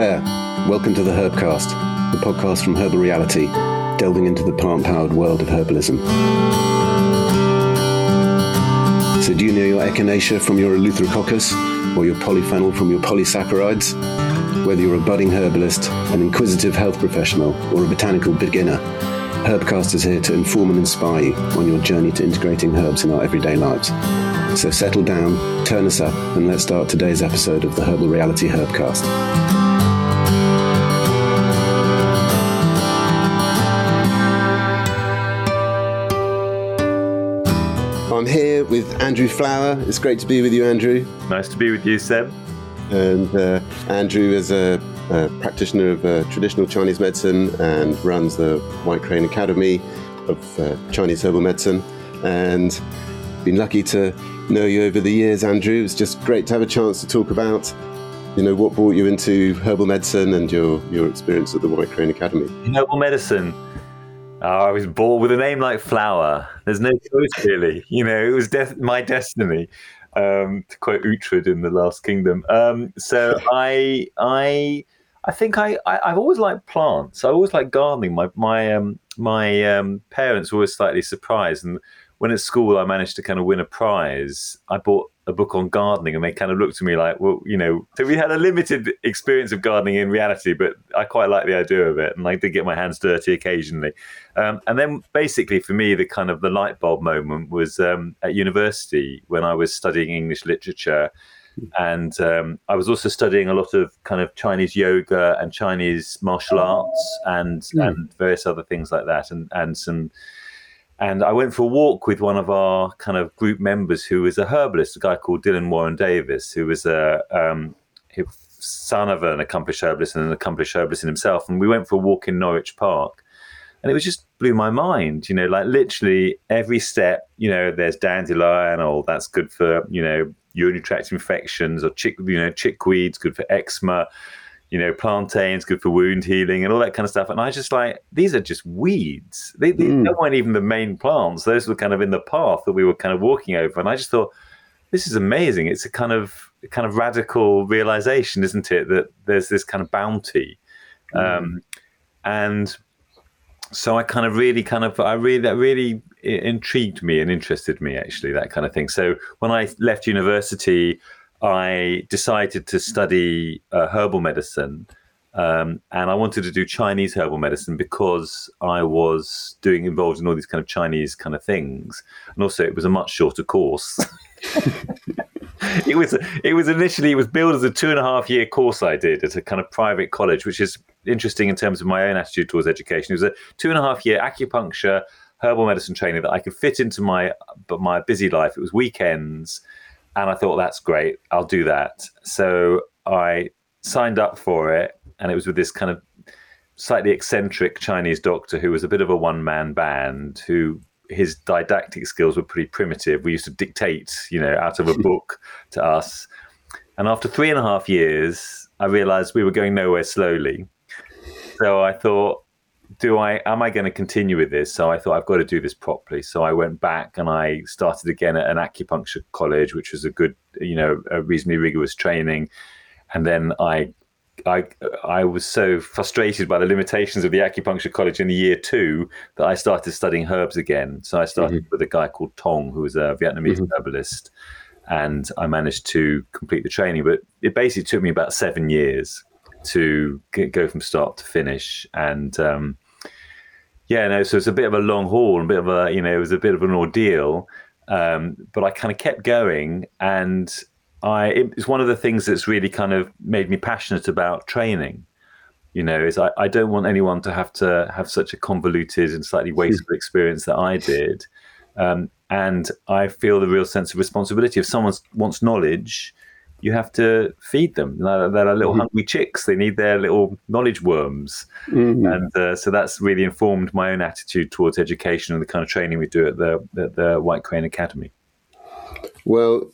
there. Welcome to the Herbcast, the podcast from Herbal Reality, delving into the plant powered world of herbalism. So, do you know your echinacea from your eleutherococcus or your polyphenol from your polysaccharides? Whether you're a budding herbalist, an inquisitive health professional, or a botanical beginner, Herbcast is here to inform and inspire you on your journey to integrating herbs in our everyday lives. So settle down, turn us up, and let's start today's episode of the Herbal Reality Herbcast. I'm here with Andrew Flower. It's great to be with you, Andrew. Nice to be with you, Seb. And uh, Andrew is a, a practitioner of uh, traditional Chinese medicine and runs the White Crane Academy of uh, Chinese herbal medicine. And been lucky to know you over the years, Andrew. It's just great to have a chance to talk about, you know, what brought you into herbal medicine and your your experience at the White Crane Academy. Herbal medicine. Oh, I was born with a name like Flower. There's no choice, really. You know, it was de- my destiny. Um, to quote Uhtred in the Last Kingdom. Um, so I, I, I think I, I, have always liked plants. I always liked gardening. My my um, my um, parents were always slightly surprised, and when at school I managed to kind of win a prize, I bought a book on gardening, and they kind of looked at me like, well, you know. So we had a limited experience of gardening in reality, but I quite like the idea of it, and I did get my hands dirty occasionally. Um, and then basically for me, the kind of the light bulb moment was um, at university when I was studying English literature. And um, I was also studying a lot of kind of Chinese yoga and Chinese martial arts and, mm. and various other things like that, and, and some and I went for a walk with one of our kind of group members who was a herbalist, a guy called Dylan Warren Davis, who was a um, son of an accomplished herbalist and an accomplished herbalist in himself. And we went for a walk in Norwich Park. And it was just blew my mind, you know, like literally every step, you know, there's dandelion, oh, that's good for, you know, urinary tract infections or chick, you know, chickweeds, good for eczema you know, plantains good for wound healing and all that kind of stuff. And I was just like these are just weeds. They, they mm. weren't even the main plants. Those were kind of in the path that we were kind of walking over. And I just thought, this is amazing. It's a kind of kind of radical realization, isn't it? That there's this kind of bounty. Mm. Um, and so I kind of really kind of I really that really intrigued me and interested me actually that kind of thing. So when I left university, I decided to study uh, herbal medicine. Um, and I wanted to do Chinese herbal medicine because I was doing involved in all these kind of Chinese kind of things, and also it was a much shorter course. it was it was initially it was billed as a two and a half year course I did at a kind of private college, which is interesting in terms of my own attitude towards education. It was a two and a half year acupuncture herbal medicine training that I could fit into my but my busy life. It was weekends and I thought, that's great. I'll do that. So I signed up for it. And it was with this kind of slightly eccentric Chinese doctor who was a bit of a one man band who his didactic skills were pretty primitive. We used to dictate, you know, out of a book to us. And after three and a half years, I realized we were going nowhere slowly. So I thought, do I am I going to continue with this? So I thought I've got to do this properly. So I went back and I started again at an acupuncture college, which was a good, you know, a reasonably rigorous training. And then I I I was so frustrated by the limitations of the acupuncture college in the year two that I started studying herbs again. So I started mm-hmm. with a guy called Tong, who was a Vietnamese mm-hmm. herbalist, and I managed to complete the training. But it basically took me about seven years to get, go from start to finish. And um, yeah, no, so it's a bit of a long haul, a bit of a you know, it was a bit of an ordeal. Um, but I kind of kept going, and I it's one of the things that's really kind of made me passionate about training. You know, is I, I don't want anyone to have to have such a convoluted and slightly wasteful experience that I did. Um, and I feel the real sense of responsibility. If someone wants knowledge, you have to feed them. They're, little mm-hmm. hungry chicks. They need their little knowledge worms. Mm-hmm. And uh, so that's really informed my own attitude towards education and the kind of training we do at the, at the White Crane Academy. Well,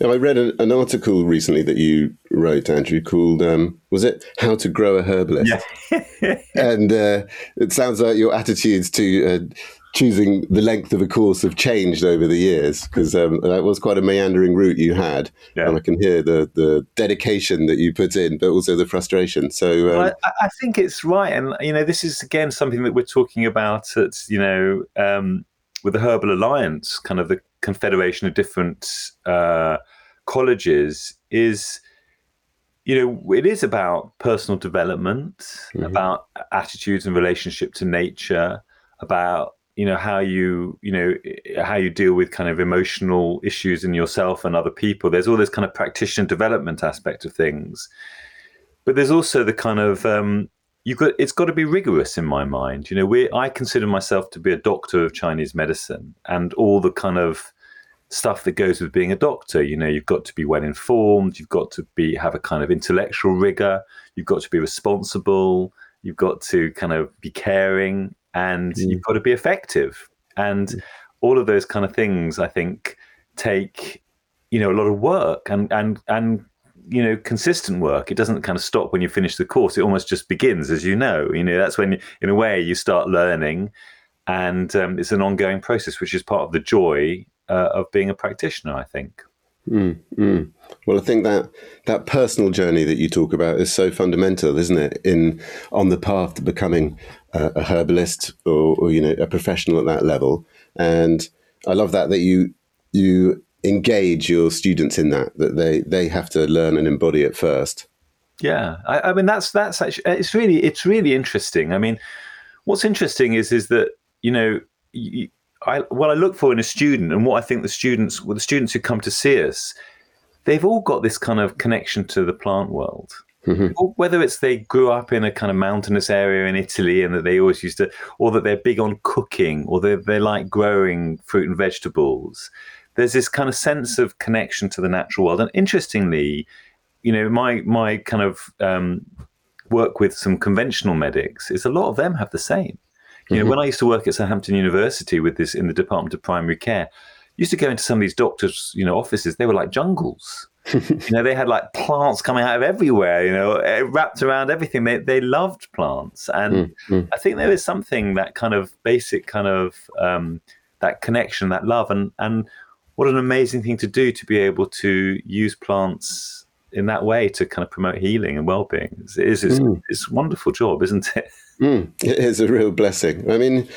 I read an, an, article recently that you wrote, Andrew, called um, was it "How to Grow a Herbalist?" Yeah. and uh, it sounds like your attitudes to uh, choosing the length of a course have changed over the years because um, that was quite a meandering route you had, yeah. and I can hear the the dedication that you put in, but also the frustration. So um, I, I, think it's right, and you know, this is again something that we're talking about at you know um, with the Herbal Alliance, kind of the confederation of different uh, colleges is you know, it is about personal development, mm-hmm. about attitudes and relationship to nature, about you know how you you know how you deal with kind of emotional issues in yourself and other people. There's all this kind of practitioner development aspect of things, but there's also the kind of um, you've got it's got to be rigorous in my mind. You know, we I consider myself to be a doctor of Chinese medicine, and all the kind of stuff that goes with being a doctor. You know, you've got to be well informed, you've got to be have a kind of intellectual rigor, you've got to be responsible, you've got to kind of be caring, and mm. you've got to be effective. And mm. all of those kind of things, I think, take you know a lot of work and and and you know consistent work it doesn't kind of stop when you finish the course it almost just begins as you know you know that's when in a way you start learning and um, it's an ongoing process which is part of the joy uh, of being a practitioner. I think. Mm, mm. Well, I think that that personal journey that you talk about is so fundamental, isn't it? In on the path to becoming a, a herbalist or, or, you know a professional at that level. And I love that that you you engage your students in that that they they have to learn and embody it first. Yeah, I, I mean that's that's actually it's really it's really interesting. I mean, what's interesting is is that you know. You, I, what I look for in a student and what I think the students, well, the students who come to see us, they've all got this kind of connection to the plant world. Mm-hmm. Whether it's they grew up in a kind of mountainous area in Italy and that they always used to, or that they're big on cooking, or they they like growing fruit and vegetables. There's this kind of sense of connection to the natural world. And interestingly, you know, my my kind of um, work with some conventional medics is a lot of them have the same. You know, mm-hmm. when I used to work at Southampton University with this in the Department of Primary Care, used to go into some of these doctors, you know, offices. They were like jungles. you know, they had like plants coming out of everywhere. You know, eh, wrapped around everything. They they loved plants, and mm-hmm. I think there is something that kind of basic kind of um, that connection, that love, and and what an amazing thing to do to be able to use plants in that way to kind of promote healing and well-being. Is it's, mm. it's a wonderful job, isn't it? Mm, it is a real blessing. I mean,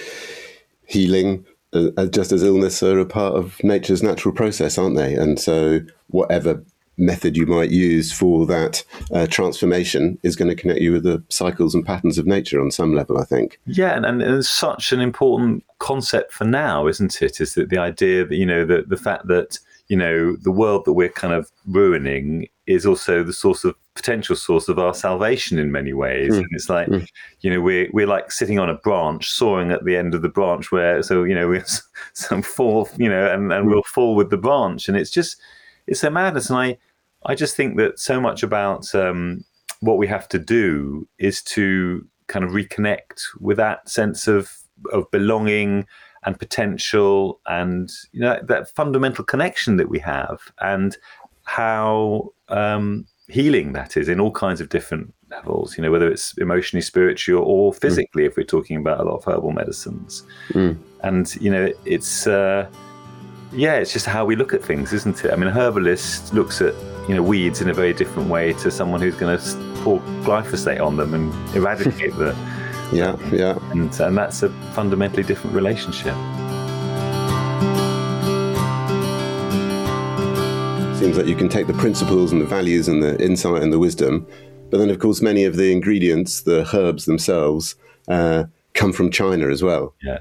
healing, uh, uh, just as illness, are a part of nature's natural process, aren't they? And so, whatever method you might use for that uh, transformation is going to connect you with the cycles and patterns of nature on some level, I think. Yeah, and, and it's such an important concept for now, isn't it? Is that the idea that, you know, the, the fact that, you know, the world that we're kind of ruining is also the source of potential source of our salvation in many ways. Mm. And it's like, mm. you know, we're we're like sitting on a branch, soaring at the end of the branch, where so you know we're some fall, you know, and, and mm. we'll fall with the branch, and it's just it's a madness. And I I just think that so much about um, what we have to do is to kind of reconnect with that sense of of belonging and potential and you know that fundamental connection that we have and how um, healing that is in all kinds of different levels you know whether it's emotionally spiritual or mm. physically mm. if we're talking about a lot of herbal medicines mm. and you know it's uh, yeah it's just how we look at things isn't it i mean a herbalist looks at you know weeds in a very different way to someone who's going to pour glyphosate on them and eradicate them. yeah yeah and, and that's a fundamentally different relationship Seems like you can take the principles and the values and the insight and the wisdom, but then, of course, many of the ingredients, the herbs themselves, uh, come from China as well. Yeah.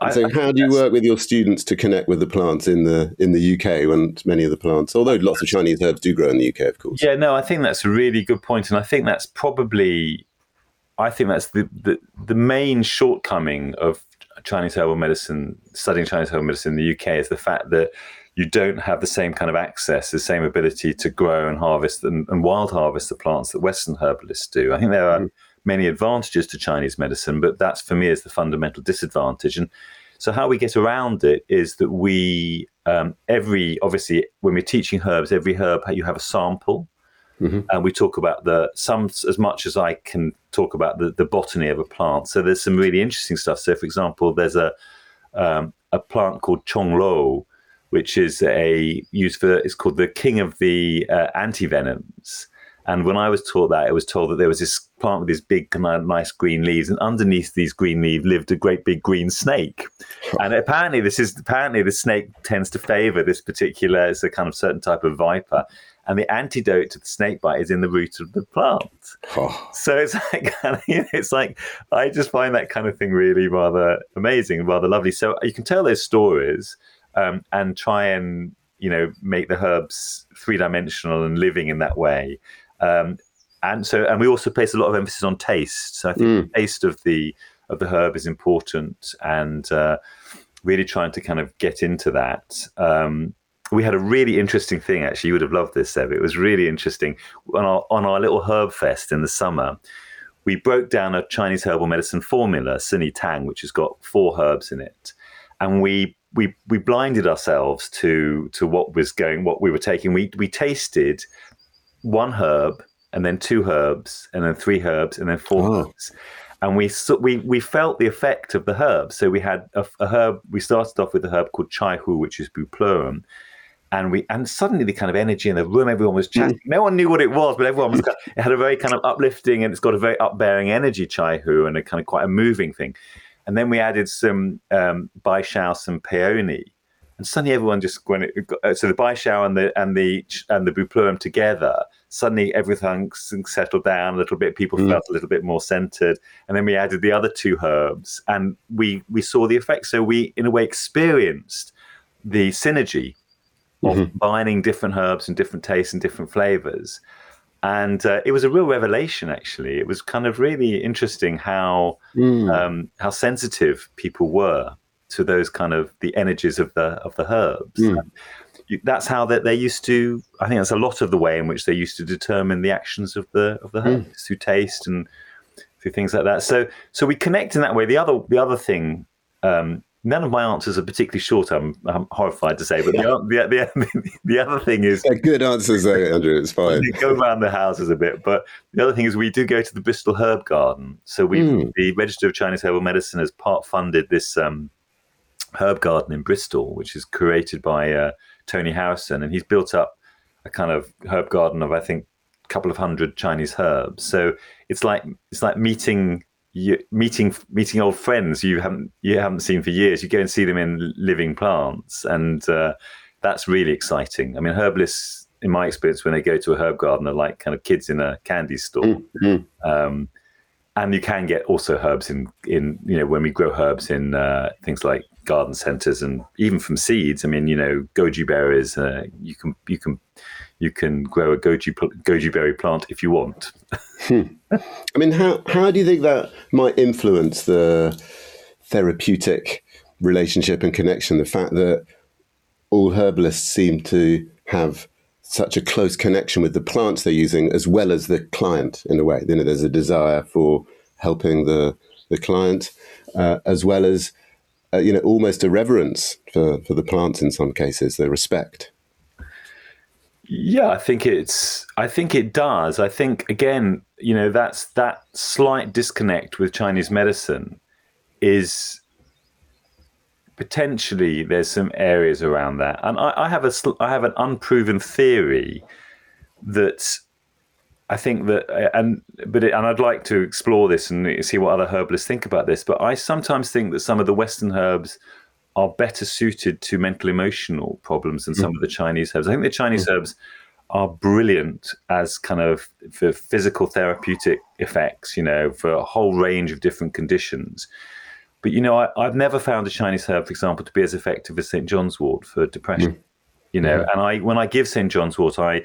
I, so, how do you work with your students to connect with the plants in the in the UK when many of the plants, although lots of Chinese herbs do grow in the UK, of course? Yeah, no, I think that's a really good point, and I think that's probably, I think that's the the, the main shortcoming of Chinese herbal medicine, studying Chinese herbal medicine in the UK, is the fact that you don't have the same kind of access, the same ability to grow and harvest and, and wild harvest the plants that Western herbalists do. I think there are mm. many advantages to Chinese medicine, but that's for me is the fundamental disadvantage. And so how we get around it is that we um, every obviously when we're teaching herbs, every herb you have a sample. Mm-hmm. And we talk about the some as much as I can talk about the, the botany of a plant. So there's some really interesting stuff. So, for example, there's a um, a plant called Chong chonglo, which is a used for it's called the king of the uh, antivenoms. And when I was taught that, it was told that there was this plant with these big, nice green leaves, and underneath these green leaves lived a great big green snake. And apparently, this is apparently the snake tends to favour this particular. It's a kind of certain type of viper, and the antidote to the snake bite is in the root of the plant. Oh. So it's like it's like I just find that kind of thing really rather amazing, rather lovely. So you can tell those stories um, and try and you know make the herbs three dimensional and living in that way. Um, and so, and we also place a lot of emphasis on taste. So I think mm. the taste of the of the herb is important, and uh, really trying to kind of get into that. Um, we had a really interesting thing. Actually, you would have loved this, Seb. It was really interesting on our on our little herb fest in the summer. We broke down a Chinese herbal medicine formula, Sini Tang, which has got four herbs in it, and we we we blinded ourselves to to what was going, what we were taking. We we tasted one herb and then two herbs and then three herbs and then four oh. herbs and we we we felt the effect of the herb. So we had a, a, herb. We started off with a herb called chai hu, which is bupleurum, and we and suddenly the kind of energy in the room, everyone was chatting. Mm. No one knew what it was, but everyone was. Kind of, it had a very kind of uplifting, and it's got a very upbearing energy, chai hu, and a kind of quite a moving thing. And then we added some um, baishao, some peony, and suddenly everyone just when it so the baishao and the and the and the bupleurum together suddenly everything settled down a little bit. People mm. felt a little bit more centered. And then we added the other two herbs and we, we saw the effect. So we, in a way, experienced the synergy of mm-hmm. combining different herbs and different tastes and different flavors. And uh, it was a real revelation, actually. It was kind of really interesting how mm. um, how sensitive people were to those kind of the energies of the of the herbs. Mm that's how that they used to. I think that's a lot of the way in which they used to determine the actions of the of the herbs mm. through taste and through things like that. So so we connect in that way. The other the other thing. Um, none of my answers are particularly short. I'm, I'm horrified to say, but the, the, the, the other thing is yeah, good answers, though, Andrew. It's fine. go around the houses a bit, but the other thing is we do go to the Bristol Herb Garden. So we, mm. the Register of Chinese Herbal Medicine, has part funded this um, herb garden in Bristol, which is created by uh, Tony Harrison, and he's built up a kind of herb garden of I think a couple of hundred Chinese herbs. So it's like it's like meeting you, meeting meeting old friends you haven't you haven't seen for years. You go and see them in living plants, and uh, that's really exciting. I mean, herbalists, in my experience, when they go to a herb garden, are like kind of kids in a candy store. Mm-hmm. Um, and you can get also herbs in in you know when we grow herbs in uh, things like garden centers and even from seeds. I mean, you know, goji berries. Uh, you can you can you can grow a goji goji berry plant if you want. hmm. I mean, how how do you think that might influence the therapeutic relationship and connection? The fact that all herbalists seem to have such a close connection with the plants they're using as well as the client in a way. You know, there's a desire for helping the the client uh, as well as uh, you know, almost a reverence for, for the plants in some cases, the respect. Yeah, I think it's. I think it does. I think again, you know, that's that slight disconnect with Chinese medicine is potentially there's some areas around that, and I, I have a I have an unproven theory that I think that, uh, and but it, and I'd like to explore this and see what other herbalists think about this. But I sometimes think that some of the Western herbs are better suited to mental emotional problems than some mm. of the Chinese herbs. I think the Chinese mm. herbs are brilliant as kind of for physical therapeutic effects, you know, for a whole range of different conditions. But you know, I, have never found a Chinese herb, for example, to be as effective as St. John's wort for depression. Mm. You know, and I when I give St. John's wort, I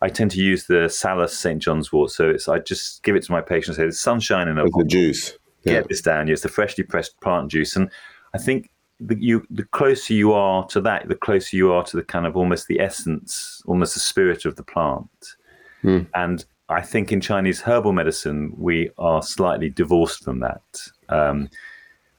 I tend to use the Salus St. John's wort. So it's I just give it to my patients. Say, "There's sunshine in a the juice. Yeah. Get this down. It's the freshly pressed plant juice." And I think the, you the closer you are to that, the closer you are to the kind of almost the essence, almost the spirit of the plant. Mm. And I think in Chinese herbal medicine, we are slightly divorced from that. Um,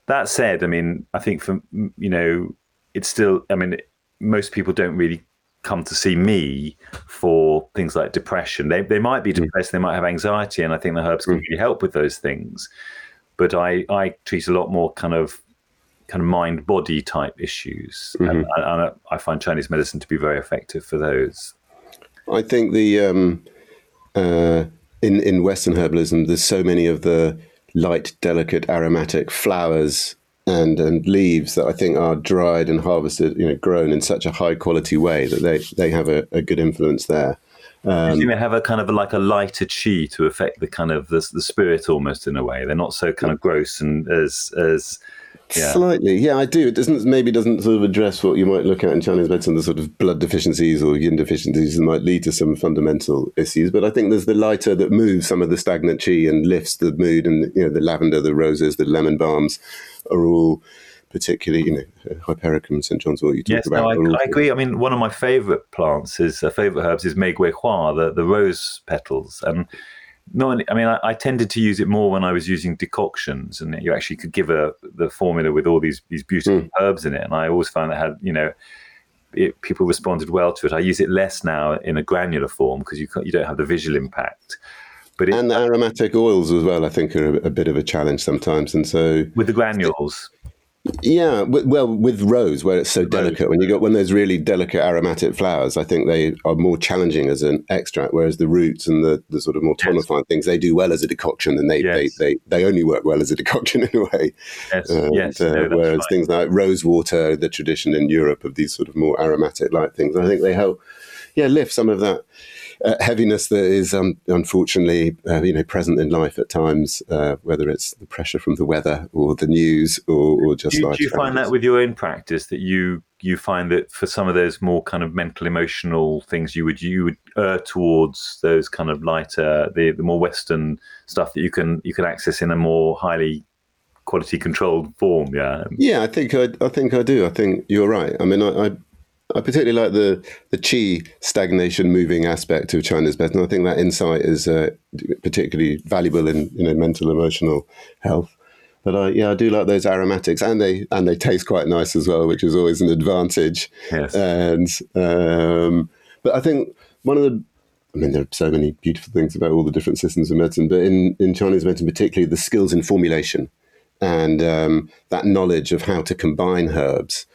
that said, I mean, I think for you know, it's still. I mean, most people don't really come to see me for things like depression. They, they might be mm. depressed, they might have anxiety, and I think the herbs can mm. really help with those things. But I, I treat a lot more kind of kind of mind body type issues, mm-hmm. and, and, I find Chinese medicine to be very effective for those. I think the um, uh, in in Western herbalism, there's so many of the light, delicate, aromatic flowers and and leaves that I think are dried and harvested, you know, grown in such a high quality way that they they have a, a good influence there. Um, you have a kind of like a lighter chi to affect the kind of the, the spirit almost in a way. They're not so kind of gross and as as yeah. Slightly, yeah, I do. It doesn't maybe doesn't sort of address what you might look at in Chinese medicine, the sort of blood deficiencies or yin deficiencies that might lead to some fundamental issues. But I think there's the lighter that moves some of the stagnant chi and lifts the mood, and you know the lavender, the roses, the lemon balms are all particularly, you know, Hypericum, St. John's Wort you talk yes, about. No, I, I, agree. I mean, one of my favourite plants is, uh, favourite herbs is Mei Gui Hua, the, the rose petals. And no, I mean, I, I, tended to use it more when I was using decoctions, and you actually could give a the formula with all these these beautiful mm. herbs in it. And I always found that had you know, it, people responded well to it. I use it less now in a granular form because you you don't have the visual impact. But it, and the aromatic oils as well, I think, are a, a, bit of a challenge sometimes. And so with the granules, yeah, well, with rose, where it's so delicate, when you got when there's really delicate aromatic flowers, I think they are more challenging as an extract. Whereas the roots and the, the sort of more tonifying yes. things, they do well as a decoction, and they, yes. they, they, they only work well as a decoction in a way. Yes, uh, yes. Uh, no, whereas right. things like rose water, the tradition in Europe of these sort of more aromatic light things, I think they help, yeah, lift some of that uh, heaviness that is um, unfortunately uh, you know present in life at times, uh, whether it's the pressure from the weather or the news or, or just do, life. Do you find that with your own practice that you you find that for some of those more kind of mental emotional things you would you would err towards those kind of lighter the, the more western stuff that you can you can access in a more highly quality controlled form? Yeah. Yeah i think i, I think i do. I think you're right. I mean i, I I particularly like the the chi stagnation moving aspect of China's medicine. I think that insight is uh, particularly valuable in you know mental emotional health. But uh, yeah, I do like those aromatics, and they and they taste quite nice as well, which is always an advantage. Yes. And um, but I think one of the I mean, there are so many beautiful things about all the different systems of medicine, but in, in Chinese medicine, particularly the skills in formulation and um, that knowledge of how to combine herbs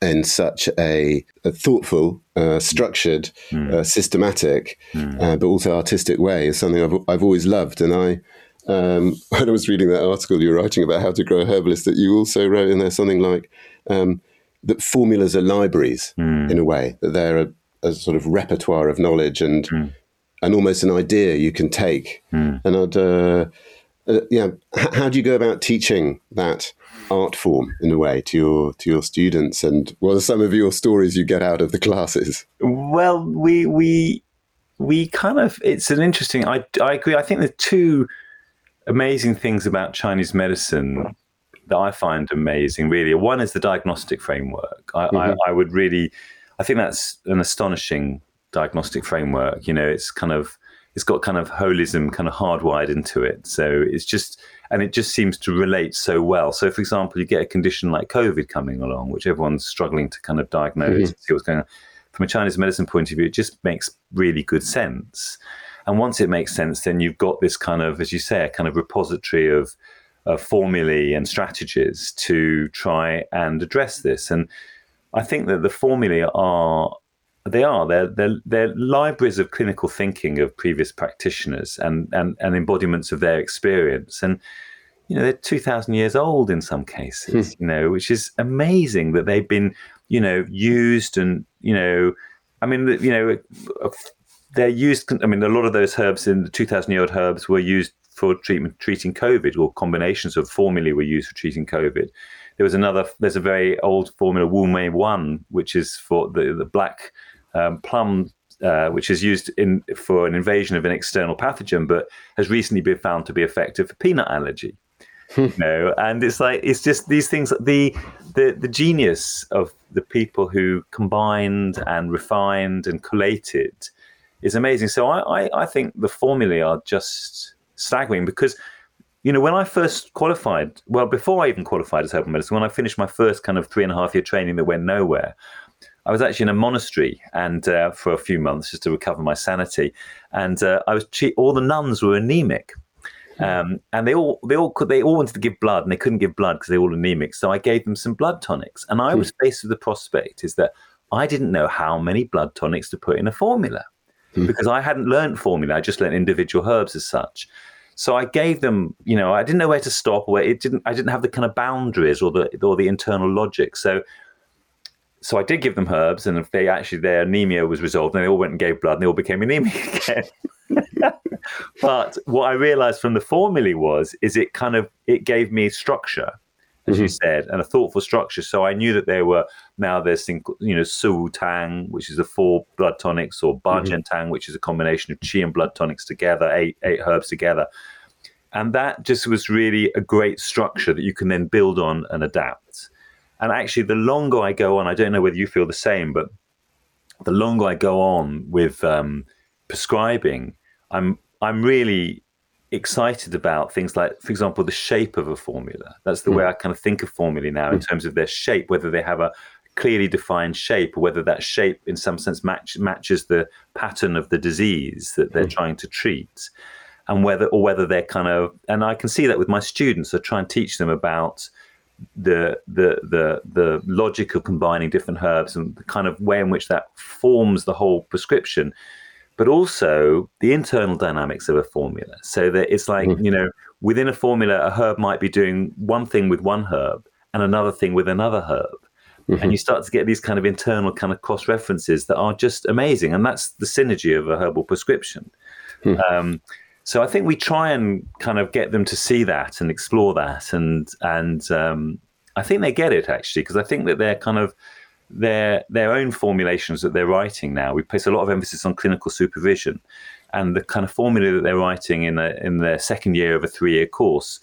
in such a, a thoughtful, uh, structured, mm. uh, systematic, mm. uh, but also artistic way is something I've, I've always loved. And I, um, when I was reading that article you were writing about how to grow a herbalist, that you also wrote in there something like um, that formulas are libraries mm. in a way, that they're a, a, sort of repertoire of knowledge and hmm. and almost an idea you can take. Hmm. And I'd, uh, uh, yeah, h- how do you go about teaching that? Art form in a way to your to your students? And what are some of your stories you get out of the classes? Well we we we kind of it's an interesting i i agree. I think the two amazing things about chinese medicine that i find amazing really one is the diagnostic framework. I mm-hmm. I, I would really i think that's an astonishing diagnostic framework. You know it's kind of it's got kind of holism kind of hardwired into it. So it's just and it just seems to relate so well. So, for example, you get a condition like COVID coming along, which everyone's struggling to kind of diagnose mm-hmm. and see what's going on. From a Chinese medicine point of view, it just makes really good sense. And once it makes sense, then you've got this kind of, as you say, a kind of repository of, of formulae and strategies to try and address this. And I think that the formulae are they are. They're, they're, they're libraries of clinical thinking of previous practitioners and, and, and embodiments of their experience. And, you know, they're 2,000 years old in some cases, hmm. you know, which is amazing that they've been, you know, used and, you know, I mean, you know, they're used. I mean, a lot of those herbs in the 2,000 year old herbs were used for treatment, treating COVID, or combinations of formulae were used for treating COVID. There was another. There's a very old formula, Wu Mei Wan, which is for the the black um, plum, uh, which is used in for an invasion of an external pathogen, but has recently been found to be effective for peanut allergy. You know, and it's like it's just these things. The the the genius of the people who combined and refined and collated is amazing. So I, I, I think the formulae are just staggering because you know, when I first qualified, well, before I even qualified as herbal medicine, when I finished my first kind of three and a half year training that went nowhere, I was actually in a monastery and uh, for a few months just to recover my sanity. And uh, I was che- all the nuns were anemic. Um, and they all they all could they all wanted to give blood and they couldn't give blood because they're all anemic. So I gave them some blood tonics, and I was faced with the prospect is that I didn't know how many blood tonics to put in a formula because I hadn't learned formula. I just learned individual herbs as such. So I gave them, you know, I didn't know where to stop, where it didn't. I didn't have the kind of boundaries or the or the internal logic. So, so I did give them herbs, and they actually their anemia was resolved, and they all went and gave blood, and they all became anemic again. but what I realized from the formulae was, is it kind of it gave me structure, as mm-hmm. you said, and a thoughtful structure. So I knew that there were now there's thing, you know, Si Wu Tang, which is a four blood tonics, or Ba Zhen mm-hmm. Tang, which is a combination of Qi and blood tonics together, eight eight herbs together. And that just was really a great structure that you can then build on and adapt. And actually, the longer I go on, I don't know whether you feel the same, but the longer I go on with um, prescribing, I'm I'm really excited about things like, for example, the shape of a formula. That's the mm. way I kind of think of formulae now mm. in hmm. terms of their shape, whether they have a clearly defined shape, or whether that shape, in some sense, match, matches the pattern of the disease that they're mm. trying to treat, and whether or whether they're kind of. And I can see that with my students. I try and teach them about the the the the logic of combining different herbs and the kind of way in which that forms the whole prescription but also the internal dynamics of a formula. So that it's like, mm-hmm. you know, within a formula, a herb might be doing one thing with one herb and another thing with another herb. Mm-hmm. And you start to get these kind of internal kind of cross references that are just amazing. And that's the synergy of a herbal prescription. Mm-hmm. Um, so I think we try and kind of get them to see that and explore that. And, and um, I think they get it actually, because I think that they're kind of, their their own formulations that they're writing now. We place a lot of emphasis on clinical supervision, and the kind of formula that they're writing in a, in their second year of a three year course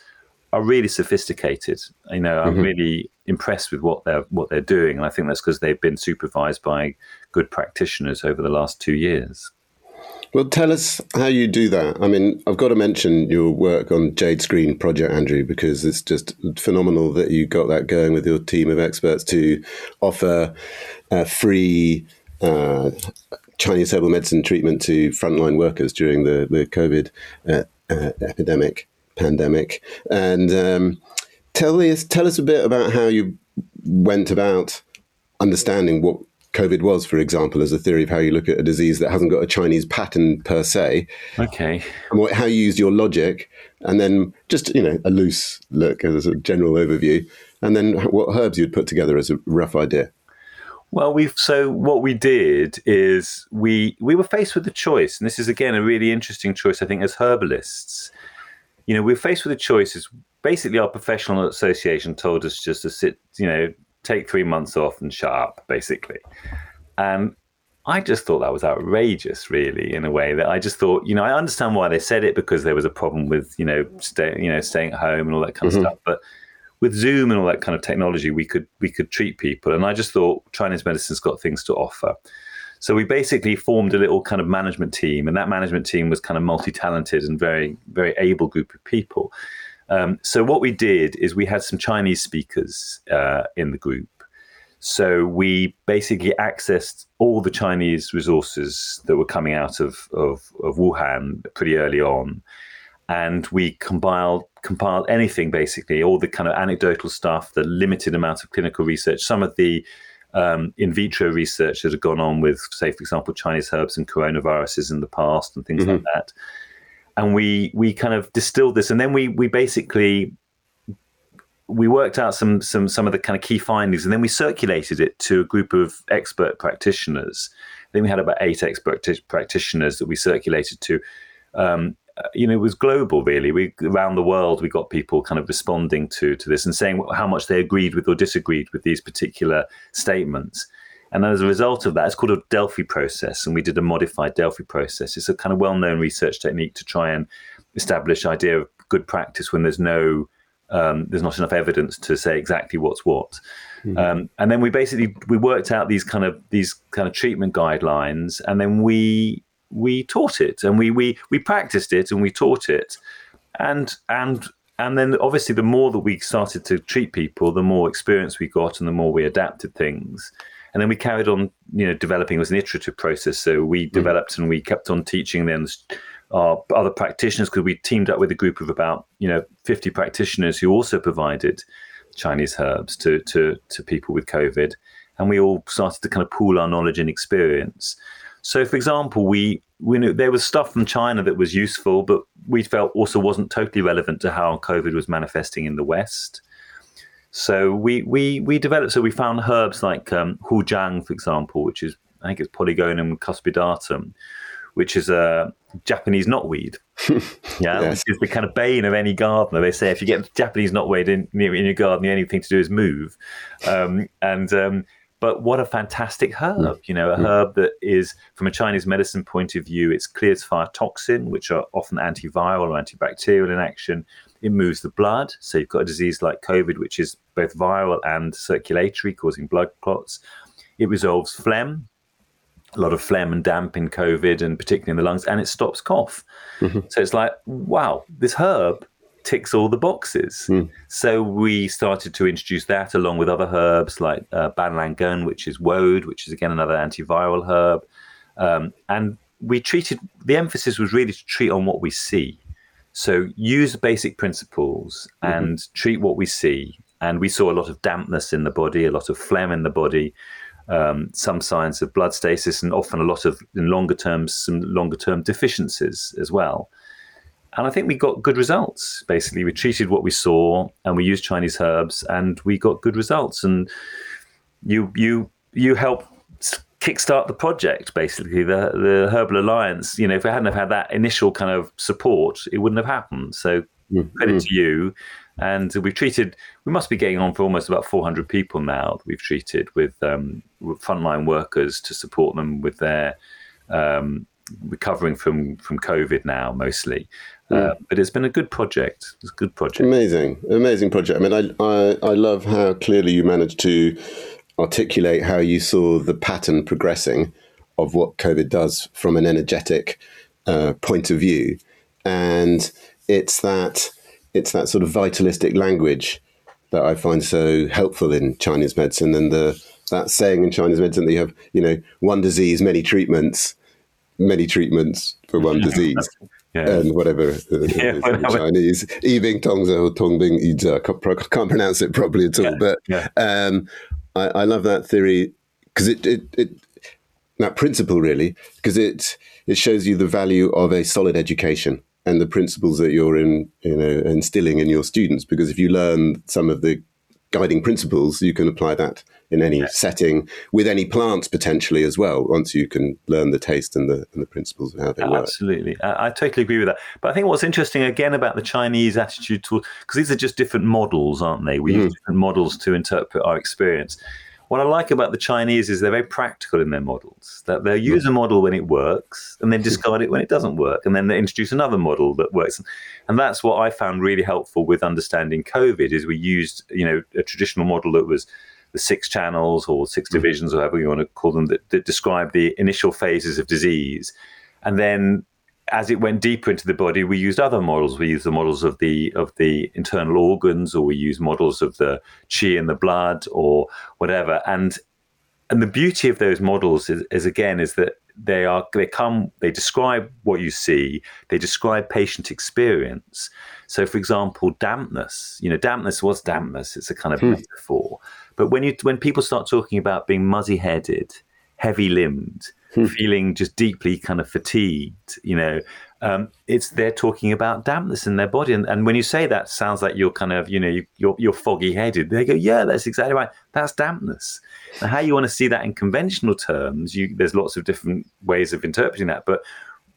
are really sophisticated. You know, I'm mm-hmm. really impressed with what they're what they're doing, and I think that's because they've been supervised by good practitioners over the last two years. Well, tell us how you do that. I mean, I've got to mention your work on Jade Screen Project, Andrew, because it's just phenomenal that you got that going with your team of experts to offer free uh, Chinese herbal medicine treatment to frontline workers during the, the COVID uh, uh, epidemic, pandemic. And um, tell, us, tell us a bit about how you went about understanding what COVID was, for example, as a theory of how you look at a disease that hasn't got a Chinese pattern per se. Okay. And what, how you used your logic, and then just you know a loose look as a sort of general overview, and then what herbs you'd put together as a rough idea. Well, we've so what we did is we we were faced with a choice, and this is again a really interesting choice, I think, as herbalists. You know, we're faced with a choice. Is basically our professional association told us just to sit, you know, take three months off and shut up, basically. And I just thought that was outrageous, really, in a way that I just thought, you know, I understand why they said it because there was a problem with, you know, stay, you know, staying at home and all that kind mm-hmm. of stuff. But with Zoom and all that kind of technology, we could we could treat people, and I just thought Chinese medicine's got things to offer. So we basically formed a little kind of management team, and that management team was kind of multi-talented and very very able group of people. Um, so what we did is we had some Chinese speakers uh, in the group. So we basically accessed all the Chinese resources that were coming out of, of, of Wuhan pretty early on. And we compiled compiled anything basically, all the kind of anecdotal stuff, the limited amount of clinical research, some of the um, in vitro research that had gone on with, say, for example, Chinese herbs and coronaviruses in the past and things mm-hmm. like that and we we kind of distilled this, and then we we basically we worked out some some some of the kind of key findings, and then we circulated it to a group of expert practitioners. Then we had about eight expert t- practitioners that we circulated to. Um, you know, it was global, really. We around the world, we got people kind of responding to to this and saying how much they agreed with or disagreed with these particular statements. And then as a result of that, it's called a Delphi process, and we did a modified Delphi process. It's a kind of well-known research technique to try and establish idea of good practice when there's no um, there's not enough evidence to say exactly what's what. Mm-hmm. Um, and then we basically we worked out these kind of these kind of treatment guidelines, and then we we taught it, and we we we practiced it, and we taught it, and and and then obviously the more that we started to treat people, the more experience we got, and the more we adapted things and then we carried on, you know, developing. It was an iterative process. So we mm. developed and we kept on teaching them our other practitioners because we teamed up with a group of about you know 50 practitioners who also provided Chinese herbs to to to people with COVID, and we all started to kind of pool our knowledge and experience. So, for example, we we knew there was stuff from China that was useful, but we felt also wasn't totally relevant to how COVID was manifesting in the West. So we we we developed. So we found herbs like um, Hu Zhang, for example, which is I think it's Polygonum cuspidatum, which is a Japanese knotweed. Yeah, yes. which is the kind of bane of any gardener. They say if you get Japanese knotweed in, in your garden, the only thing to do is move. Um, and um, but what a fantastic herb! Mm. You know, a mm. herb that is, from a Chinese medicine point of view, it's clears fire toxin, which are often antiviral or antibacterial in action. It moves the blood, so you've got a disease like COVID, which is both viral and circulatory, causing blood clots. It resolves phlegm, a lot of phlegm and damp in COVID, and particularly in the lungs, and it stops cough. Mm-hmm. So it's like, wow, this herb ticks all the boxes. Mm. So we started to introduce that along with other herbs like uh, Banlangen, which is woad, which is again another antiviral herb. Um, and we treated, the emphasis was really to treat on what we see. So use basic principles mm-hmm. and treat what we see. And we saw a lot of dampness in the body, a lot of phlegm in the body um, some signs of blood stasis, and often a lot of, in longer terms, some longer term deficiencies as well. And I think we got good results. Basically, we treated what we saw, and we used Chinese herbs, and we got good results. And you you you helped kickstart the project. Basically, the the Herbal Alliance. You know, if we hadn't have had that initial kind of support, it wouldn't have happened. So mm-hmm. credit to you and we've treated, we must be getting on for almost about 400 people now that we've treated with, um, with frontline workers to support them with their um, recovering from, from COVID now, mostly. Mm. Uh, but it's been a good project. It's a good project. Amazing, amazing project. I mean, I, I, I love how clearly you managed to articulate how you saw the pattern progressing of what COVID does from an energetic uh, point of view. And it's that it's that sort of vitalistic language that I find so helpful in Chinese medicine, and the that saying in Chinese medicine that you have, you know, one disease, many treatments, many treatments for one disease. Yeah. and whatever uh, yeah, Chinese, Yibing Tongzi or Tongbing can't pronounce it properly at all. But. Um, I, I, love that theory because it, it, it, that principle really, because it, it shows you the value of a solid education and the principles that you're in, you know, instilling in your students. Because if you learn some of the guiding principles, you can apply that in any yeah. setting with any plants potentially as well. Once you can learn the taste and the and the principles of how they Absolutely. work. Absolutely, I, I, totally agree with that. But I think what's interesting again about the Chinese attitude to because these are just different models, aren't they? We mm. use different models to interpret our experience what I like about the Chinese is they're very practical in their models. That they'll use a model when it works, and then discard it when it doesn't work, and then they introduce another model that works. And that's what I found really helpful with understanding COVID. Is we used you know a traditional model that was the six channels or six mm-hmm. divisions, or however you want to call them, that, that describe the initial phases of disease, and then as it went deeper into the body, we used other models. We used the models of the of the internal organs, or we used models of the chi in the blood, or whatever. And and the beauty of those models is, is again is that they are they come they describe what you see. They describe patient experience. So, for example, dampness. You know, dampness was dampness. It's a kind of hmm. metaphor. But when you when people start talking about being muzzy headed, heavy limbed Hmm. feeling just deeply kind of fatigued, you know, um, it's they're talking about dampness in their body. And, and when you say that, sounds like you're kind of, you know, you, you're, you're foggy headed. They go, yeah, that's exactly right. That's dampness. And how you want to see that in conventional terms, you, there's lots of different ways of interpreting that. But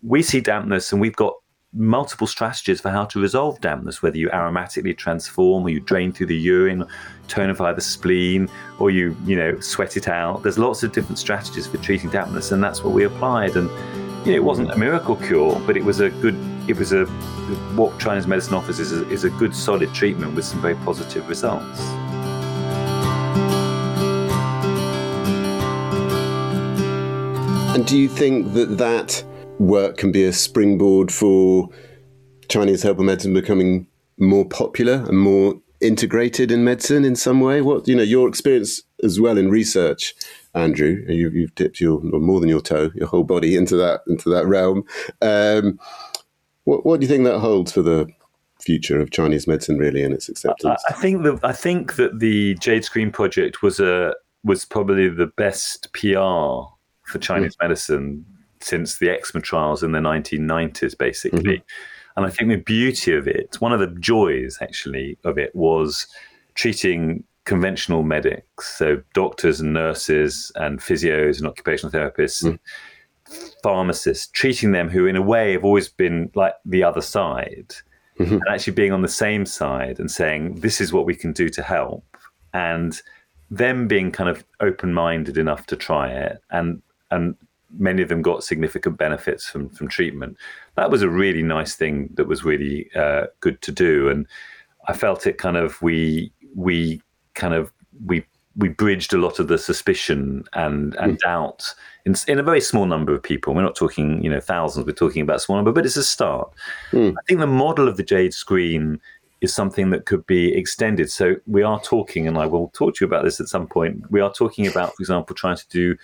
we see dampness and we've got multiple strategies for how to resolve dampness, whether you aromatically transform or you drain through the urine, tonify the spleen, or you, you know, sweat it out. There's lots of different strategies for treating dampness, and that's what we applied. And you know, it wasn't a miracle cure, but it was a good, it was a, what Chinese medicine offers is a, is a good solid treatment with some very positive results. And do you think that that work can be a springboard for Chinese herbal medicine becoming more popular and more integrated in medicine in some way? What you know, your experience as well in research, Andrew, you, have dipped your more than your toe, your whole body into that into that realm. Um, What, what do you think that holds for the future of Chinese medicine, really, and its acceptance? I, I think that I think that the Jade Screen project was a was probably the best PR for Chinese mm. medicine since the eczema trials in the 1990s, basically. Mm-hmm. And I think the beauty of it, one of the joys actually of it, was treating conventional medics, so doctors and nurses and physios and occupational therapists. Mm. And pharmacists, treating them who, in a way, have always been like the other side, mm-hmm. and actually being on the same side and saying, This is what we can do to help. And them being kind of open minded enough to try it and and many of them got significant benefits from from treatment. That was a really nice thing that was really uh, good to do, and I felt it kind of we we kind of we we bridged a lot of the suspicion and and mm. doubt in, in a very small number of people. We're not talking you know thousands. We're talking about a small number, but it's a start. Mm. I think the model of the Jade screen is something that could be extended. So we are talking, and I will talk to you about this at some point. We are talking about, for example, trying to do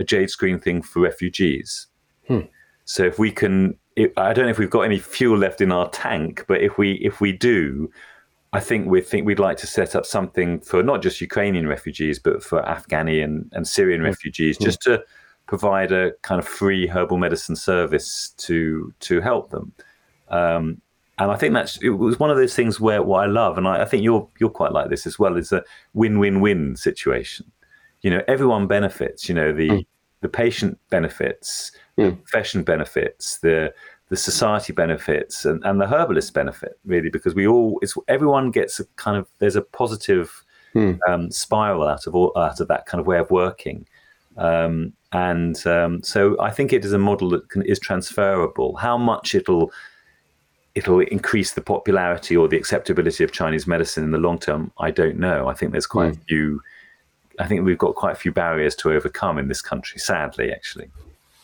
a jade screen thing for refugees. Hmm. So if we can, I don't know if we've got any fuel left in our tank, but if we if we do, I think we think we'd like to set up something for not just Ukrainian refugees, but for Afghani and, and Syrian hmm. refugees, hmm. just to provide a kind of free herbal medicine service to to help them. Um, and I think that's it was one of those things where what I love, and I, I think you're you're quite like this as well, is a win-win-win situation you know everyone benefits you know the mm. The patient benefits mm. the profession benefits the the society benefits and, and the herbalist benefit really because we all it's everyone gets a kind of there's a positive mm. um, spiral out of all out of that kind of way of working um, and um, so I think it is a model that can, is transferable. How much it'll it'll increase the popularity or the acceptability of Chinese medicine in the long term, I don't know. I think there's quite mm. a few I think we've got quite a few barriers to overcome in this country, sadly, actually.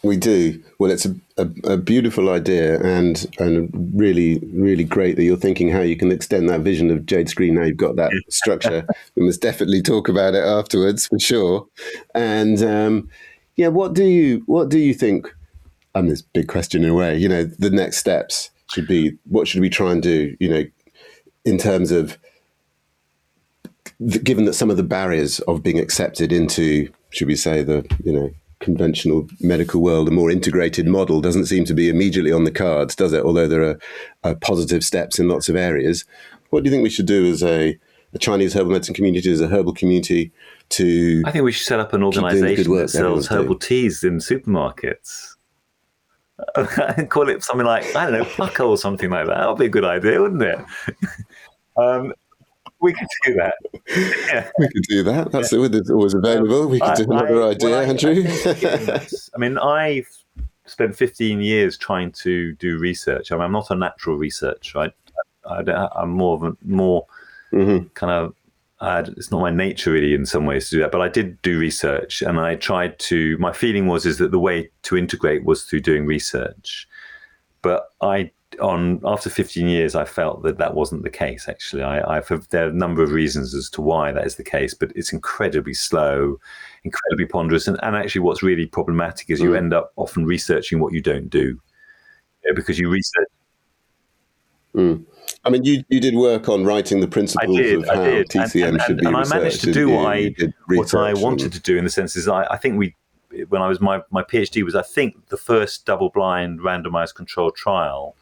We do. Well, it's a, a, a, beautiful idea and and really, really great that you're thinking how you can extend that vision of Jade Screen. Now you've got that structure. we must definitely talk about it afterwards for sure. And um, yeah, what do you what do you think? And this big question in a way. You know, the next steps should be what should we try and do? You know, in terms of given that some of the barriers of being accepted into, should we say, the you know conventional medical world, a more integrated model doesn't seem to be immediately on the cards, does it? Although there are, are positive steps in lots of areas. What do you think we should do as a, a Chinese herbal medicine community, as a herbal community, to? I think we should set up an organisation that sells herbal teas in supermarkets. Call it something like I don't know, Pukka or something like that. That would be a good idea, wouldn't it? um, we could do that. Yeah. We could do that. That's yeah. it. always available. We could I, do another I, idea, well, Andrew. I, I mean, I've spent 15 years trying to do research. I mean, I'm not a natural researcher. Right? I, am more of a more mm-hmm. kind of. it's not my nature really in some ways to do that, but I did do research, and I tried to. My feeling was is that the way to integrate was through doing research, but I on after 15 years, I felt that that wasn't the case. Actually, I, I've there are a number of reasons as to why that is the case, but it's incredibly slow, incredibly ponderous, and, and actually, what's really problematic is you mm. end up often researching what you don't do, you know, because you research. Mm. I mean, you, you did work on writing the principles did, of how TCM and, and, should be and researched. I managed to do what I what I wanted to do in the sense is I, I think we when I was my my PhD was I think the first double blind randomized controlled trial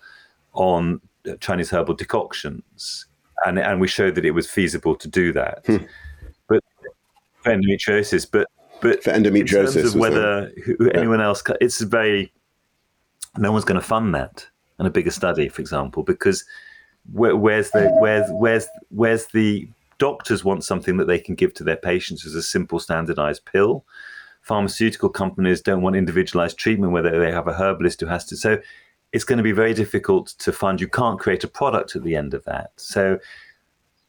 on Chinese herbal decoctions, and and we showed that it was feasible to do that. Hmm. But for endometriosis, but but for endometriosis, in terms of whether who, anyone else, it's very no one's going to fund that and a bigger study, for example, because where, where's the where's where's where's the doctors want something that they can give to their patients as a simple standardized pill. Pharmaceutical companies don't want individualized treatment, whether they have a herbalist who has to. So it's going to be very difficult to fund. You can't create a product at the end of that. So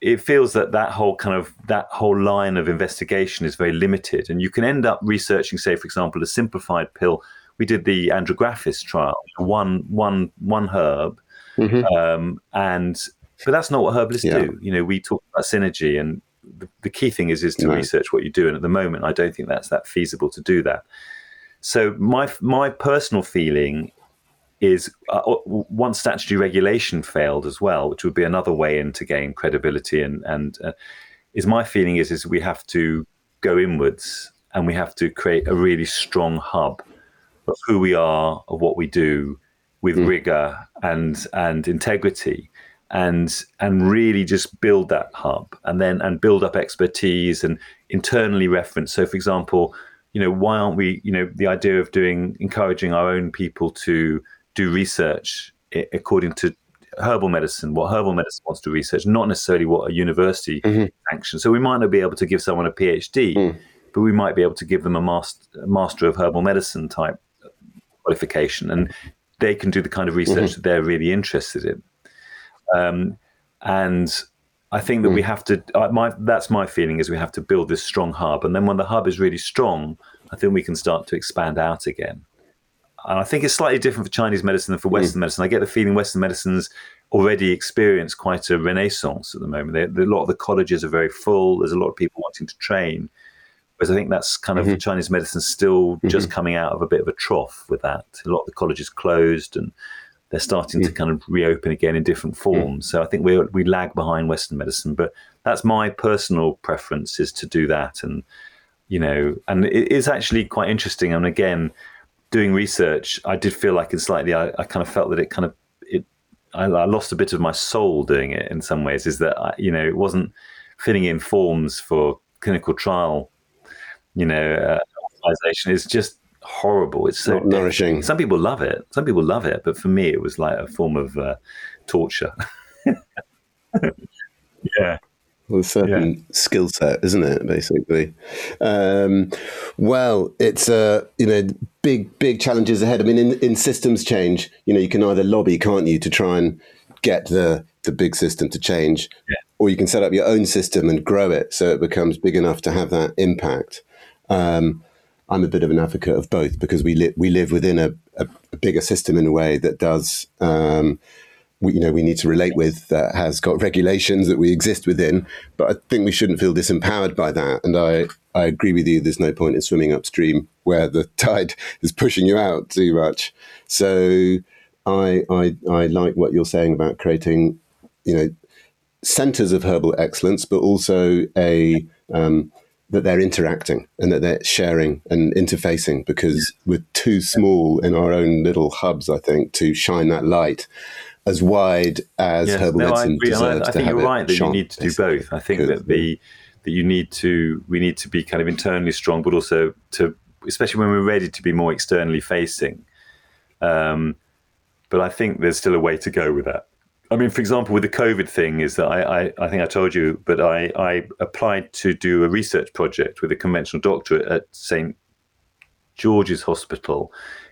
it feels that that whole kind of that whole line of investigation is very limited, and you can end up researching, say, for example, a simplified pill. We did the andrographis trial, one one one herb, mm-hmm. um, and but that's not what herbalists yeah. do. You know, we talk about synergy, and the, the key thing is is to no. research what you do. And at the moment, I don't think that's that feasible to do that. So my my personal feeling is uh, once statutory regulation failed as well, which would be another way in to gain credibility. And and uh, is my feeling is is we have to go inwards and we have to create a really strong hub of who we are, of what we do, with mm. rigor and and integrity and and really just build that hub and then and build up expertise and internally reference so for example you know why aren't we you know the idea of doing encouraging our own people to do research according to herbal medicine what herbal medicine wants to research not necessarily what a university mm-hmm. sanctions so we might not be able to give someone a phd mm. but we might be able to give them a master, a master of herbal medicine type qualification and they can do the kind of research mm-hmm. that they're really interested in um, and I think that mm. we have to. Uh, my that's my feeling is we have to build this strong hub, and then when the hub is really strong, I think we can start to expand out again. And I think it's slightly different for Chinese medicine than for mm. Western mm. medicine. I get the feeling Western medicine's already experienced quite a renaissance at the moment. They, a lot of the colleges are very full. There's a lot of people wanting to train. Whereas I think that's kind of mm-hmm. Chinese medicine still mm-hmm. just coming out of a bit of a trough with that. A lot of the colleges closed and they're starting mm. to kind of reopen again in different forms. Mm. So I think we we lag behind Western medicine, but that's my personal preference is to do that. And you know, and it is actually quite interesting. And again, doing research, I did feel like it slightly. I, I kind of felt that it kind of it. I, I, lost a bit of my soul doing it in some ways. Is that I, you know it wasn't filling in forms for clinical trial. You know, uh, authorization is just horrible. It's so Not nourishing. Some people love it. Some people love it, but for me, it was like a form of uh, torture. yeah. Well, a certain yeah. skill set, isn't it? Basically, um, well, it's uh, you know big big challenges ahead. I mean, in, in systems change, you know, you can either lobby, can't you, to try and get the the big system to change, yeah. or you can set up your own system and grow it so it becomes big enough to have that impact. Um, I'm a bit of an advocate of both because we li- we live within a, a, a, bigger system in a way that does um, we, you know we need to relate with that has got regulations that we exist within. But I think we shouldn't feel disempowered by that. And I I agree with you. There's no point in swimming upstream where the tide is pushing you out too much. So I I I like what you're saying about creating you know centers of herbal excellence, but also a um, that they're interacting and that they're sharing and interfacing because we're too small in our own little hubs, I think, to shine that light as wide as yes, herbal no, medicine I deserves I, I think you're right that you need to do both. I think that the that you need to we need to be kind of internally strong, but also to especially when we're ready to be more externally facing. Um, but I think there's still a way to go with that. I mean, for example, with the COVID thing, is that I, I, I think I told you, but I, I applied to do a research project with a conventional doctorate at St George's Hospital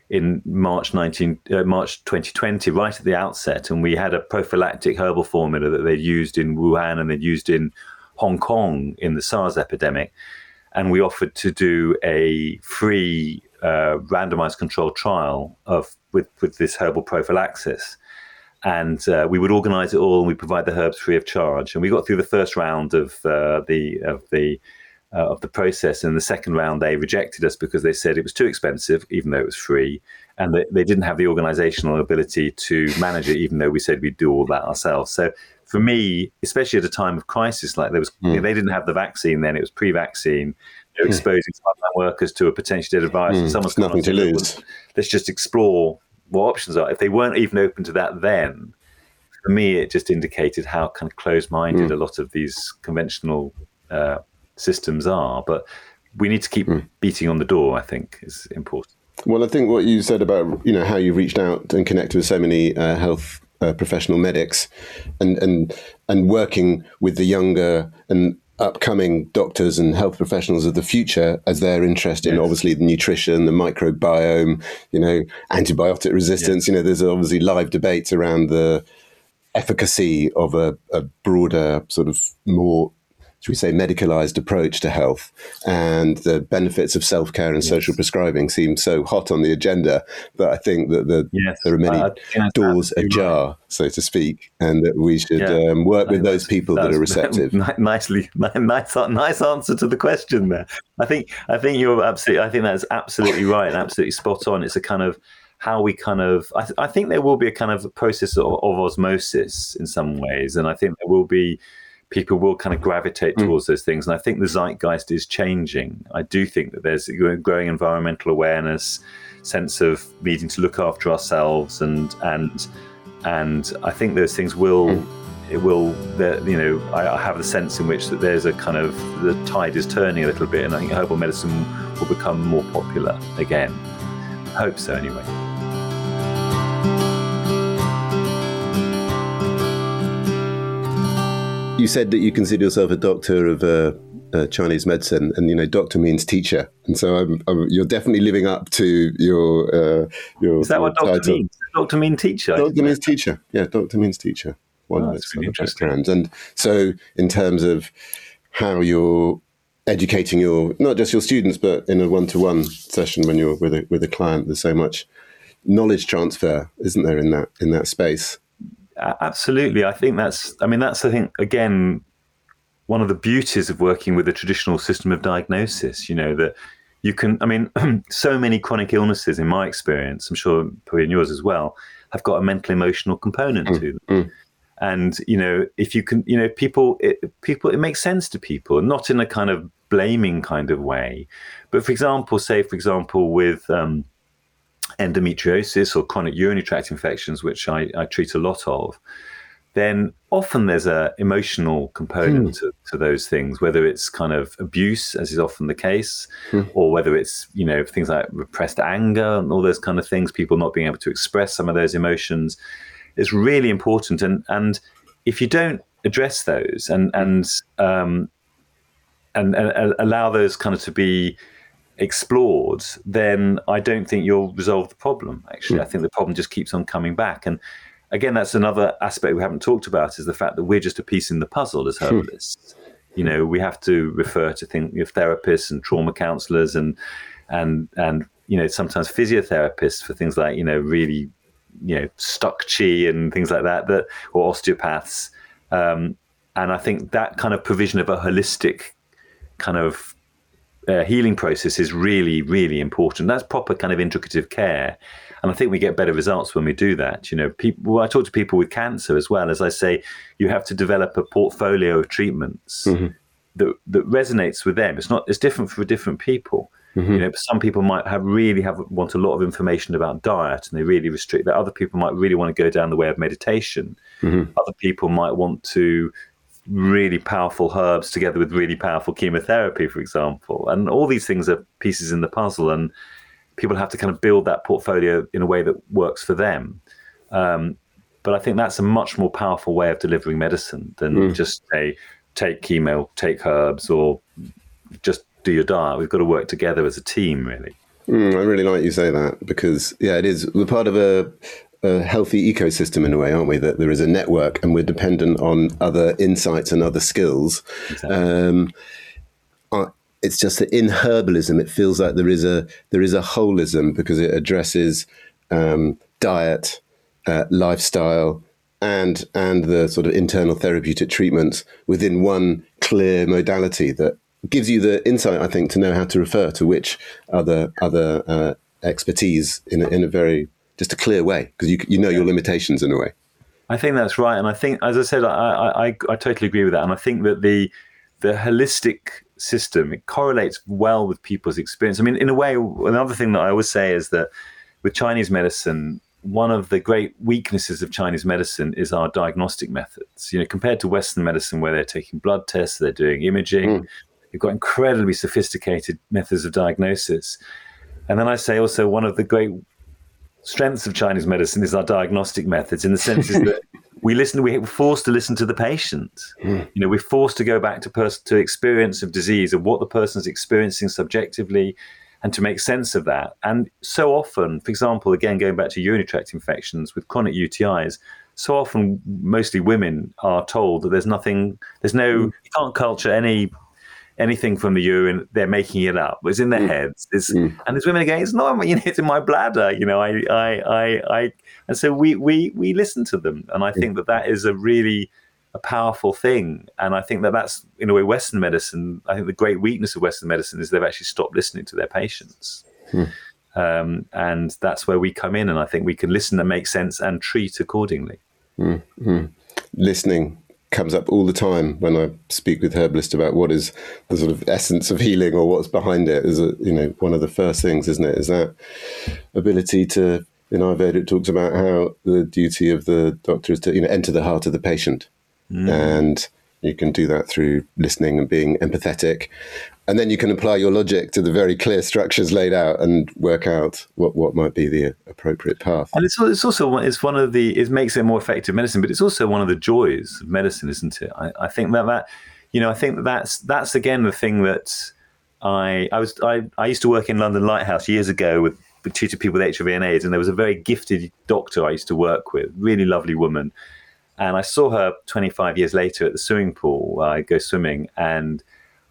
in March 19 uh, March 2020, right at the outset, and we had a prophylactic herbal formula that they'd used in Wuhan and they'd used in Hong Kong in the SARS epidemic, and we offered to do a free uh, randomized controlled trial of with with this herbal prophylaxis and uh, we would organise it all, and we provide the herbs free of charge. And we got through the first round of uh, the of the uh, of the process. And the second round, they rejected us because they said it was too expensive, even though it was free, and they, they didn't have the organisational ability to manage it, even though we said we'd do all that ourselves. So. For me, especially at a time of crisis like there was, mm. you know, they didn't have the vaccine then; it was pre-vaccine. They're hmm. exposing frontline workers to a potentially dead virus. Mm. Someone's nothing to lose. Let's just explore what options are. If they weren't even open to that then, for me, it just indicated how kind of closed-minded mm. a lot of these conventional uh, systems are. But we need to keep mm. beating on the door. I think is important. Well, I think what you said about you know how you reached out and connected with so many uh, health uh, professional medics, and and and working with the younger and upcoming doctors and health professionals of the future as they're interested yes. in obviously the nutrition, the microbiome, you know, antibiotic resistance. Yes. You know, there's obviously live debates around the efficacy of a, a broader sort of more should we say, medicalized approach to health and the benefits of self care and yes. social prescribing seem so hot on the agenda that I think that the, yes. there are many uh, doors ajar, right. so to speak, and that we should yeah. um, work with those people that are receptive. Nicely, nice, nice answer to the question there. I think, I think you're absolutely, I think that's absolutely right and absolutely spot on. It's a kind of how we kind of I, th- I, think there will be a kind of process of, of, osmosis in some ways and i think there will be people will kind of gravitate mm. towards those things and i think the zeitgeist is changing i do think that there's a growing environmental awareness sense of needing to look after ourselves and and and i think those things will mm. it will you know I, I have the sense in which that there's a kind of the tide is turning a little bit and i think herbal medicine will become more popular again I hope so anyway you said that you consider yourself a doctor of uh, uh, Chinese medicine, and you know, doctor means teacher, and so I'm, I'm, you're definitely living up to your uh, your. Is that what doctor title. means? Doctor means teacher. Doctor means teacher. Yeah, doctor means teacher. One oh, of its really interesting. And so, in terms of how you're educating your not just your students, but in a one-to-one session when you're with a with a client, there's so much knowledge transfer, isn't there, in that in that space? Absolutely. I think that's, I mean, that's, I think, again, one of the beauties of working with a traditional system of diagnosis, you know, that you can, I mean, so many chronic illnesses, in my experience, I'm sure probably in yours as well, have got a mental emotional component mm, to them. Mm. And, you know, if you can, you know, people, it, people, it makes sense to people, not in a kind of blaming kind of way. But for example, say, for example, with, um, endometriosis or chronic urinary tract infections, which I, I treat a lot of, then often there's a emotional component mm. to, to, those things, whether it's kind of abuse, as is often the case, mm. or whether it's you know things like repressed anger and all those kind of things, people not being able to express some of those emotions. It's really important, and and if you don't address those and and um, and, and allow those kind of to be explored, then I don't think you'll resolve the problem. Actually, mm. I think the problem just keeps on coming back. And again, that's another aspect we haven't talked about is the fact that we're just a piece in the puzzle as hmm. herbalists. you know, we have to refer to think of therapists and trauma counselors and and and you know sometimes physiotherapists for things like you know really you know stuck chi and things like that that or osteopaths. Um, and I think that kind of provision of a holistic kind of uh, healing process is really, really important. That's proper kind of integrative care. And I think we get better results when we do that. You know, people, well, I talk to people with cancer as well. As I say, you have to develop a portfolio of treatments mm-hmm. that, that resonates with them. It's not, it's different for different people. Mm-hmm. You know, some people might have really have want a lot of information about diet, and they really restrict that. Other people might really want to go down the way of meditation. Mm-hmm. Other people might want to really powerful herbs together with really powerful chemotherapy, for example. And all these things are pieces in the puzzle, and people have to kind of build that portfolio in a way that works for them. Um, but I think that's a much more powerful way of delivering medicine than mm. just say take chemo, take herbs, or just do your diet. We've got to work together as a team, really. Mm, I really like you say that because yeah, it is. We're part of a a healthy ecosystem in a way, aren't we? That there is a network and we're dependent on other insights and other skills. Exactly. Um, it's just that in herbalism, it feels like there is a there is a holism because it addresses um, diet, uh, lifestyle, and and the sort of internal therapeutic treatments within one clear modality that gives you the insight, I think, to know how to refer to which other other uh, expertise in a, in a very just a clear way because you you know your limitations in a way. I think that's right, and I think, as I said, I, I, I totally agree with that, and I think that the the holistic system it correlates well with people's experience. I mean, in a way, another thing that I always say is that with Chinese medicine, one of the great weaknesses of Chinese medicine is our diagnostic methods. You know, compared to Western medicine, where they're taking blood tests, they're doing imaging, mm. you've got incredibly sophisticated methods of diagnosis. And then I say also one of the great strengths of Chinese medicine is our diagnostic methods in the sense is that we listen, we're forced to listen to the patient. Mm. You know, we're forced to go back to person to experience of disease and what the person's experiencing subjectively and to make sense of that. And so often, for example, again, going back to urinary tract infections with chronic UTIs, so often, mostly women are told that there's nothing, there's no, hmm. you can't culture any anything from the urine, they're making it up. It's in their mm. heads. It's, mm. And there's women going, it's not, you know, it's in my bladder. You know, I, I, I, I, and so we, we, we listen to them. And I mm. think that that is a really a powerful thing. And I think that that's, in a way, Western medicine. I think the great weakness of Western medicine is they've actually stopped listening to their patients. Mm. Um, and that's where we come in, and I think we can listen and make sense and treat accordingly. Mm-hmm. Listening comes up all the time when I speak with herbalists about what is the sort of essence of healing or what's behind it. Is a, you know one of the first things, isn't it? Is that ability to in Ayurveda it talks about how the duty of the doctor is to you know enter the heart of the patient, mm. and you can do that through listening and being empathetic and then you can apply your logic to the very clear structures laid out and work out what, what might be the appropriate path. And it's, it's also it's one of the it makes it more effective medicine, but it's also one of the joys of medicine, isn't it? I, I think that that you know I think that that's that's again the thing that I I was I, I used to work in London Lighthouse years ago with treated people with HIV and AIDS, and there was a very gifted doctor I used to work with, really lovely woman, and I saw her 25 years later at the swimming pool. I go swimming and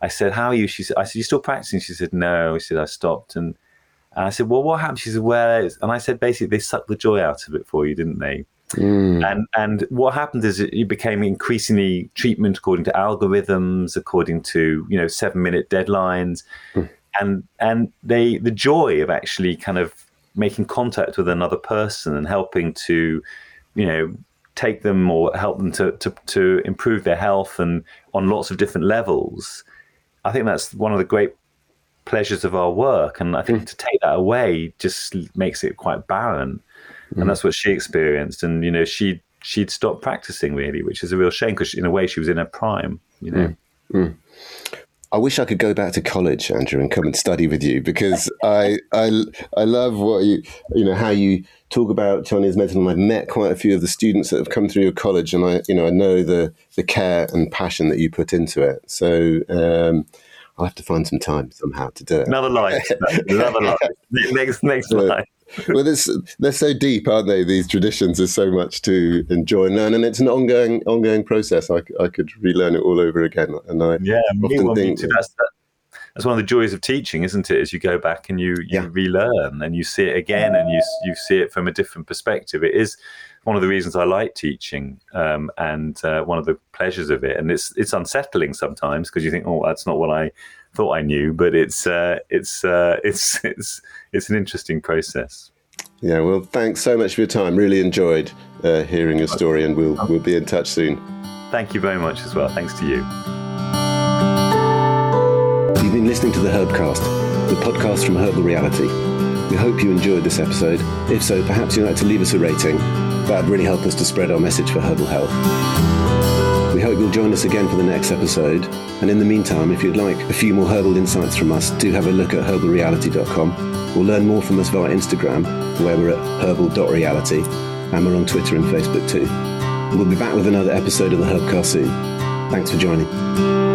I said, "How are you?" She said, "I said, you still practicing?" She said, "No." She said, "I stopped." And, and I said, "Well, what happened?" She said, "Well," and I said, "Basically, they sucked the joy out of it for you, didn't they?" Mm. And and what happened is it became increasingly treatment according to algorithms, according to you know seven minute deadlines, mm. and and they the joy of actually kind of making contact with another person and helping to you know take them or help them to, to, to improve their health and on lots of different levels I think that's one of the great pleasures of our work. And I think mm. to take that away just makes it quite barren. Mm. And that's what she experienced. And, you know, she, she'd stopped practicing really, which is a real shame because in a way she was in her prime, you know. Mm. I wish I could go back to college, Andrew, and come and study with you because I, I, I love what you, you know, how you talk about Chinese medicine. I've met quite a few of the students that have come through your college, and I, you know, I know the the care and passion that you put into it. So um, I'll have to find some time somehow to do it. Another life, another life, next next life well, they're so deep, aren't they? These traditions. There's so much to enjoy and learn, and it's an ongoing, ongoing process. I, I could relearn it all over again, and I yeah, often think that's, that, that's one of the joys of teaching, isn't it? As you go back and you you yeah. relearn and you see it again, and you you see it from a different perspective. It is one of the reasons I like teaching, um, and uh, one of the pleasures of it. And it's it's unsettling sometimes because you think, oh, that's not what I thought I knew, but it's uh, it's uh, it's it's it's an interesting process. Yeah, well, thanks so much for your time. Really enjoyed uh, hearing your story, and we'll we'll be in touch soon. Thank you very much as well. Thanks to you. You've been listening to the Herbcast, the podcast from Herbal Reality. We hope you enjoyed this episode. If so, perhaps you'd like to leave us a rating. That would really help us to spread our message for herbal health. Hope you'll join us again for the next episode. And in the meantime, if you'd like a few more herbal insights from us, do have a look at herbalreality.com or learn more from us via Instagram, where we're at herbal.reality, and we're on Twitter and Facebook too. We'll be back with another episode of the Herbcast soon. Thanks for joining.